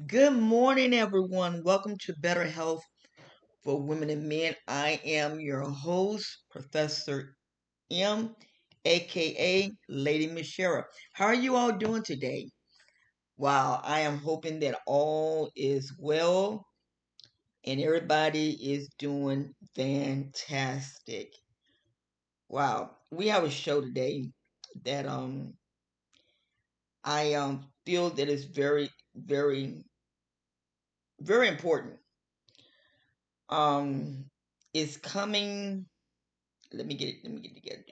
Good morning, everyone. Welcome to Better Health for Women and Men. I am your host, Professor M, aka Lady Michelle. How are you all doing today? Wow, I am hoping that all is well and everybody is doing fantastic. Wow, we have a show today that um I um feel that is very very very important. Um is coming let me get it let me get it together.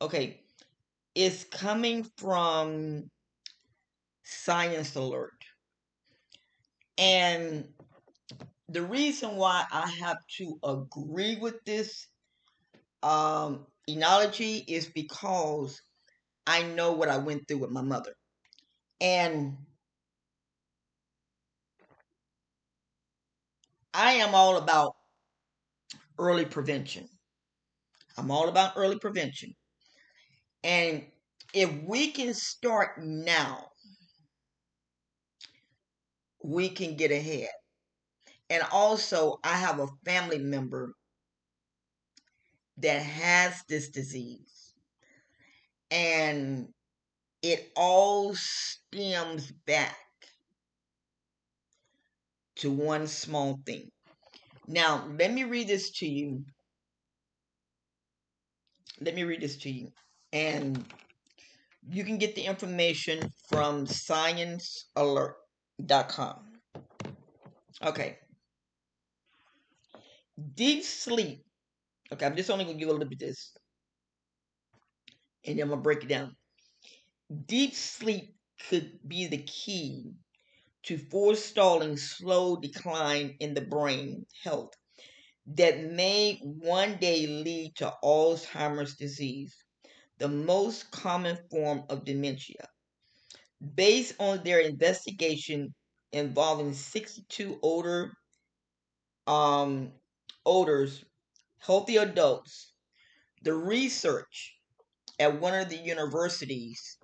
Okay, it's coming from Science Alert. And the reason why I have to agree with this um, enology is because I know what I went through with my mother. And I am all about early prevention. I'm all about early prevention. And if we can start now, we can get ahead. And also, I have a family member that has this disease. And it all stems back to one small thing. Now, let me read this to you. Let me read this to you. And you can get the information from sciencealert.com. Okay. Deep sleep. Okay, I'm just only going to give a little bit of this. And I'm going to break it down. Deep sleep could be the key to forestalling slow decline in the brain health that may one day lead to Alzheimer's disease, the most common form of dementia. Based on their investigation involving 62 older um, odors, healthy adults, the research at one of the universities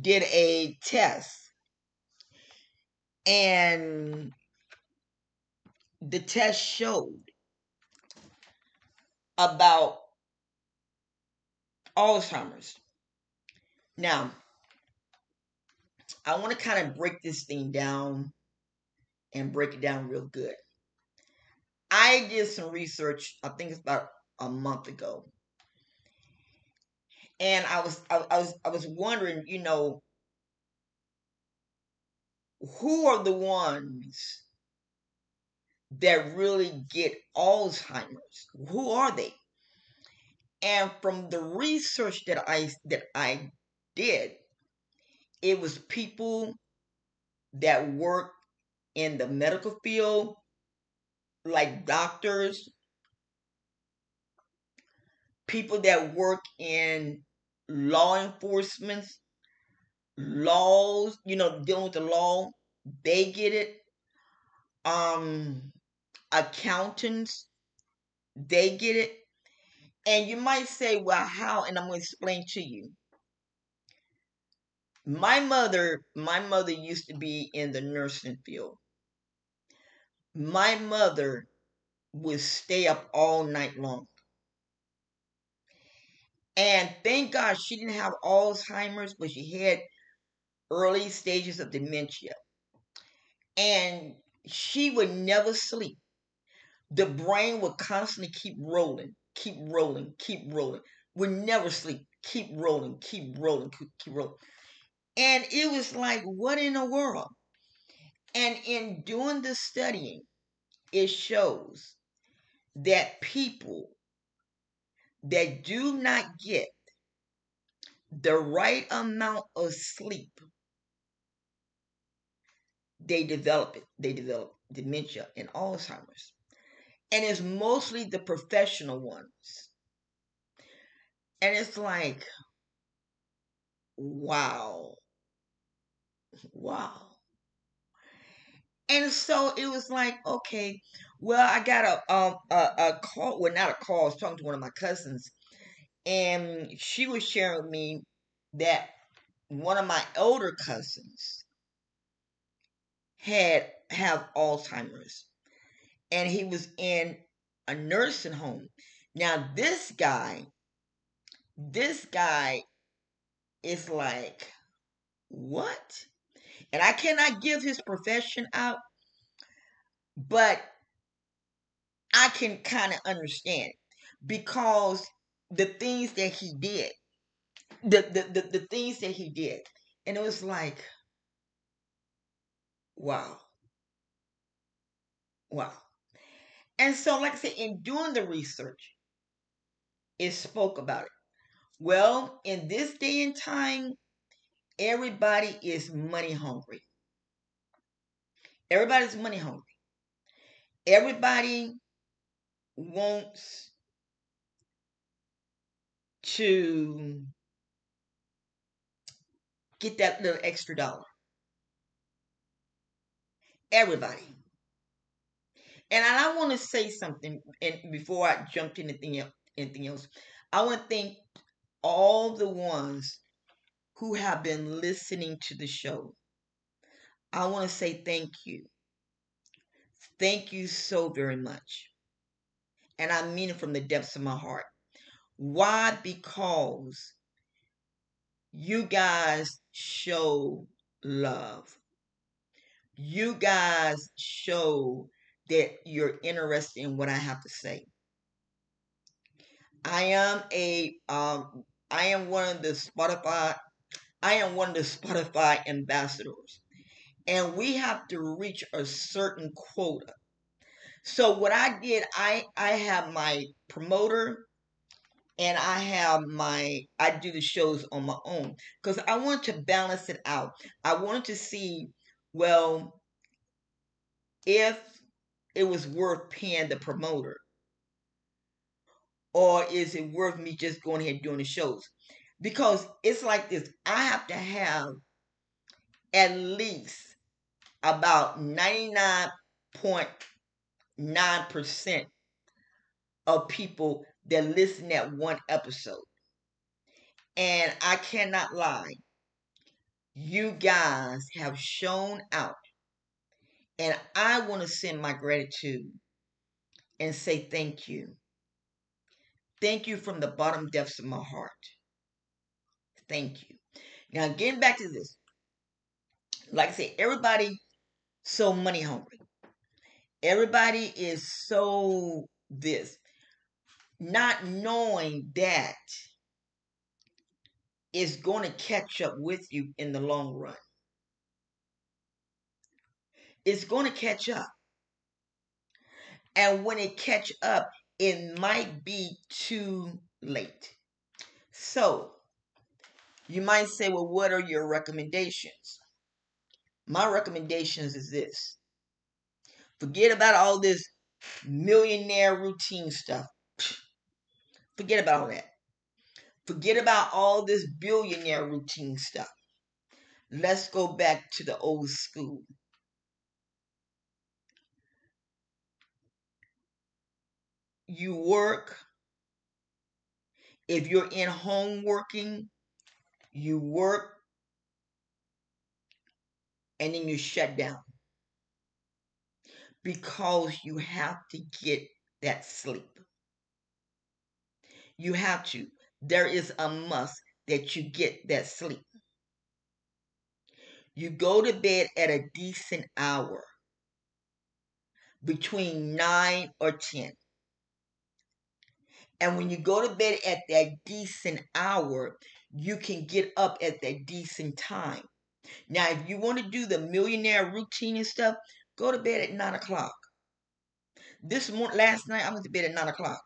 did a test and the test showed about Alzheimer's. Now, I want to kind of break this thing down and break it down real good. I did some research, I think it's about a month ago. And I was I, I was I was wondering, you know, who are the ones that really get Alzheimer's? Who are they? And from the research that I that I did, it was people that work in the medical field, like doctors, people that work in law enforcement, laws, you know, dealing with the law, they get it. Um, accountants, they get it. And you might say, well, how? And I'm going to explain to you. My mother, my mother used to be in the nursing field. My mother would stay up all night long. And thank God she didn't have Alzheimer's, but she had early stages of dementia. And she would never sleep. The brain would constantly keep rolling, keep rolling, keep rolling. Would never sleep. Keep rolling, keep rolling, keep, keep rolling. And it was like, what in the world? And in doing the studying, it shows that people that do not get the right amount of sleep they develop it. They develop dementia and Alzheimer's. And it's mostly the professional ones. And it's like, wow. Wow. And so it was like, okay, well, I got a um a, a call. Well, not a call. I was talking to one of my cousins, and she was sharing with me that one of my older cousins had have Alzheimer's and he was in a nursing home. Now this guy this guy is like what? And I cannot give his profession out, but I can kind of understand because the things that he did, the, the, the, the things that he did, and it was like, wow. Wow. And so, like I said, in doing the research, it spoke about it. Well, in this day and time, everybody is money hungry. Everybody's money hungry. Everybody wants to get that little extra dollar. Everybody. And I want to say something and before I jump to anything anything else. I want to thank all the ones who have been listening to the show. I want to say thank you. Thank you so very much. And I mean it from the depths of my heart. Why? Because you guys show love. You guys show that you're interested in what I have to say. I am a um I am one of the Spotify I am one of the Spotify ambassadors. And we have to reach a certain quota. So what I did, I I have my promoter and I have my I do the shows on my own because I want to balance it out. I wanted to see well if it was worth paying the promoter or is it worth me just going ahead doing the shows? Because it's like this I have to have at least about 99.9% of people that listen at one episode. And I cannot lie. You guys have shown out. And I want to send my gratitude and say thank you. Thank you from the bottom depths of my heart. Thank you. Now, getting back to this, like I said, everybody so money hungry. Everybody is so this, not knowing that it's going to catch up with you in the long run. It's going to catch up. And when it catch up, it might be too late. So, you might say, well, what are your recommendations? My recommendations is this. Forget about all this millionaire routine stuff. Forget about all that. Forget about all this billionaire routine stuff. Let's go back to the old school. You work. If you're in home working, you work and then you shut down because you have to get that sleep. You have to. There is a must that you get that sleep. You go to bed at a decent hour between 9 or 10. And when you go to bed at that decent hour, you can get up at that decent time. Now, if you want to do the millionaire routine and stuff, go to bed at 9 o'clock. This morning, last night, I went to bed at 9 o'clock.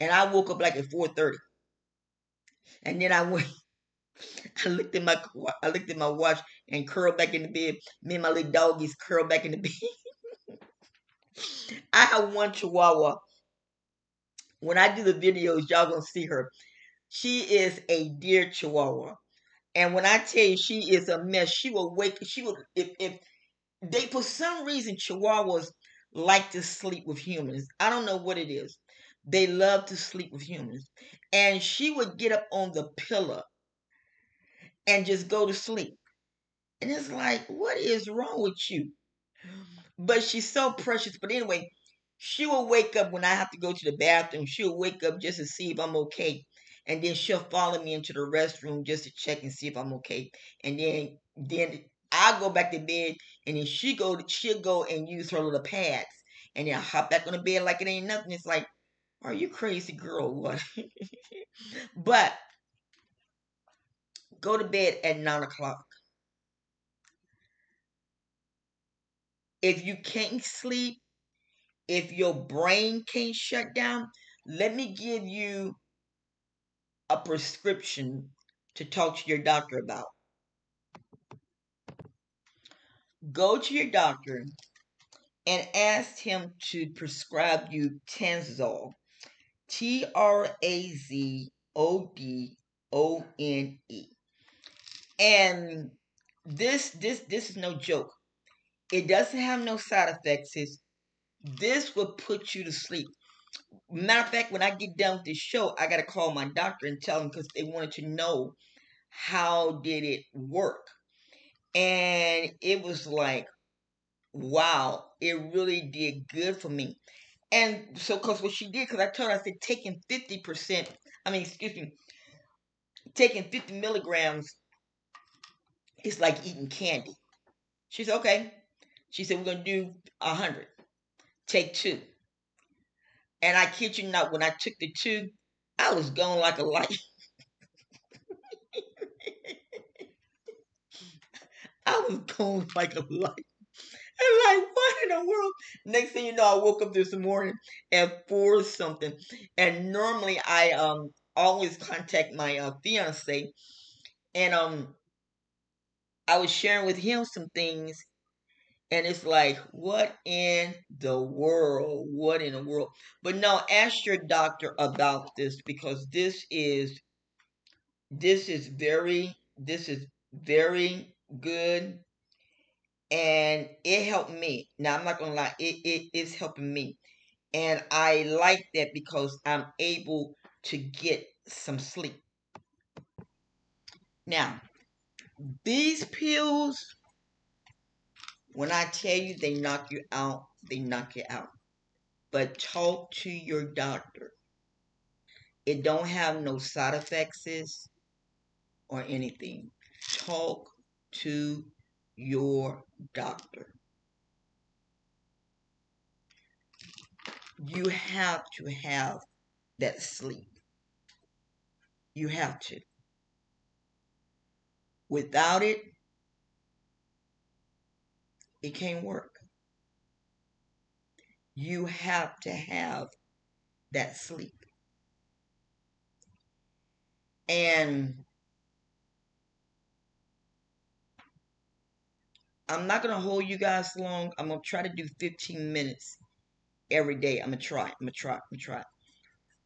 And I woke up like at 4.30. And then I went, I looked at my I looked at my watch and curled back in the bed. Me and my little doggies curled back in the bed. I have one chihuahua. When I do the videos, y'all gonna see her. She is a dear chihuahua. And when I tell you she is a mess, she will wake she will if if they for some reason chihuahuas like to sleep with humans. I don't know what it is. They love to sleep with humans. And she would get up on the pillow and just go to sleep. And it's like, what is wrong with you? But she's so precious. But anyway, she will wake up when I have to go to the bathroom. She'll wake up just to see if I'm okay. And then she'll follow me into the restroom just to check and see if I'm okay. And then then I go back to bed and then she go she'll go and use her little pads. And then hop back on the bed like it ain't nothing. It's like, are you crazy girl? What? but go to bed at nine o'clock. If you can't sleep, if your brain can't shut down, let me give you a prescription to talk to your doctor about. Go to your doctor and ask him to prescribe you Trazodone. T R A Z O D O N E. And this this this is no joke. It doesn't have no side effects. It's, this will put you to sleep. Matter of fact, when I get done with this show, I gotta call my doctor and tell them because they wanted to know how did it work. And it was like, wow, it really did good for me. And so, because what she did, because I told her, I said, taking 50%, I mean, excuse me, taking 50 milligrams is like eating candy. She said, okay. She said, we're going to do 100. Take two. And I kid you not, when I took the two, I was going like a light. I was going like a light. And like, what in the world? Next thing you know, I woke up this morning at four something. And normally I um always contact my uh, fiance. And um I was sharing with him some things and it's like, what in the world? What in the world? But no, ask your doctor about this because this is this is very this is very good and it helped me. Now I'm not gonna lie, it, it is helping me. And I like that because I'm able to get some sleep. Now, these pills when I tell you they knock you out, they knock you out. But talk to your doctor. It don't have no side effects or anything. Talk to your doctor. You have to have that sleep. You have to. Without it, it can't work. You have to have that sleep. And I'm not going to hold you guys long. I'm going to try to do 15 minutes every day. I'm going to try. I'm going to try. I'm going to try.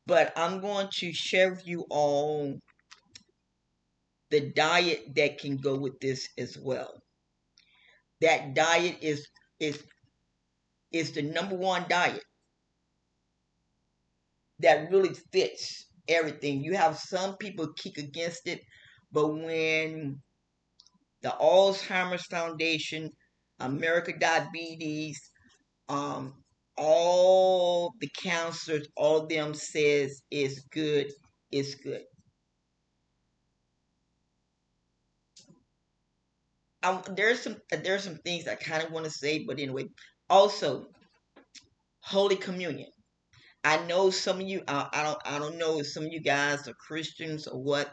But I'm going to share with you all the diet that can go with this as well that diet is is is the number one diet that really fits everything. You have some people kick against it, but when the Alzheimer's Foundation, America Diabetes, um, all the counselors, all of them says it's good, it's good. I, there's some there's some things I kind of want to say, but anyway. Also, Holy Communion. I know some of you. I, I don't. I don't know if some of you guys are Christians or what,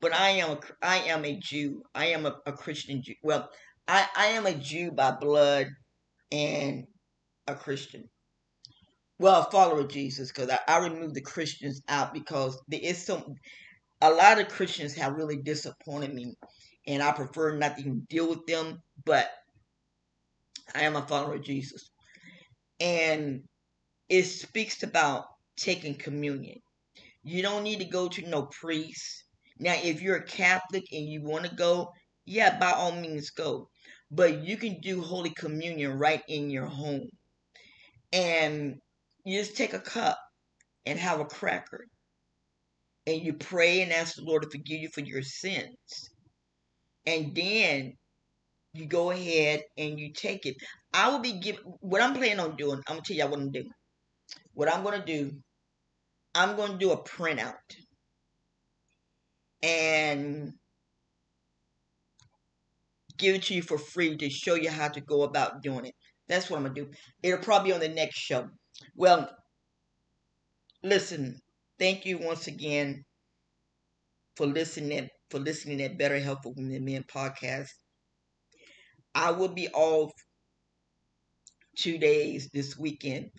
but I am. A, I am a Jew. I am a, a Christian Jew. Well, I I am a Jew by blood, and a Christian. Well, a follower of Jesus, because I, I removed the Christians out because there is some. A lot of Christians have really disappointed me and I prefer not to even deal with them, but I am a follower of Jesus. And it speaks about taking communion. You don't need to go to no priest. Now, if you're a Catholic and you want to go, yeah, by all means go. But you can do Holy Communion right in your home. And you just take a cup and have a cracker. And you pray and ask the Lord to forgive you for your sins and then you go ahead and you take it. I will be giving what I'm planning on doing. I'm gonna tell y'all what I'm doing. What I'm gonna do, I'm gonna do a printout and give it to you for free to show you how to go about doing it. That's what I'm gonna do. It'll probably be on the next show. Well, listen, thank you once again for listening for listening at Better Health for Women and Men podcast. I will be off two days this weekend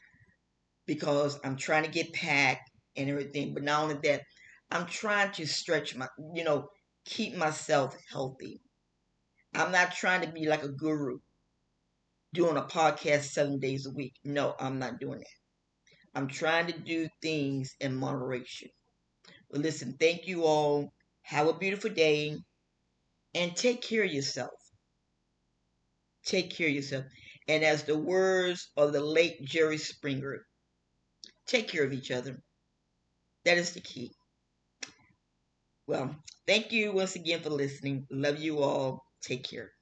because I'm trying to get packed and everything. But not only that, I'm trying to stretch my, you know, keep myself healthy. I'm not trying to be like a guru doing a podcast seven days a week. No, I'm not doing that. I'm trying to do things in moderation. Well, listen, thank you all. Have a beautiful day and take care of yourself. Take care of yourself. And as the words of the late Jerry Springer, take care of each other. That is the key. Well, thank you once again for listening. Love you all. Take care.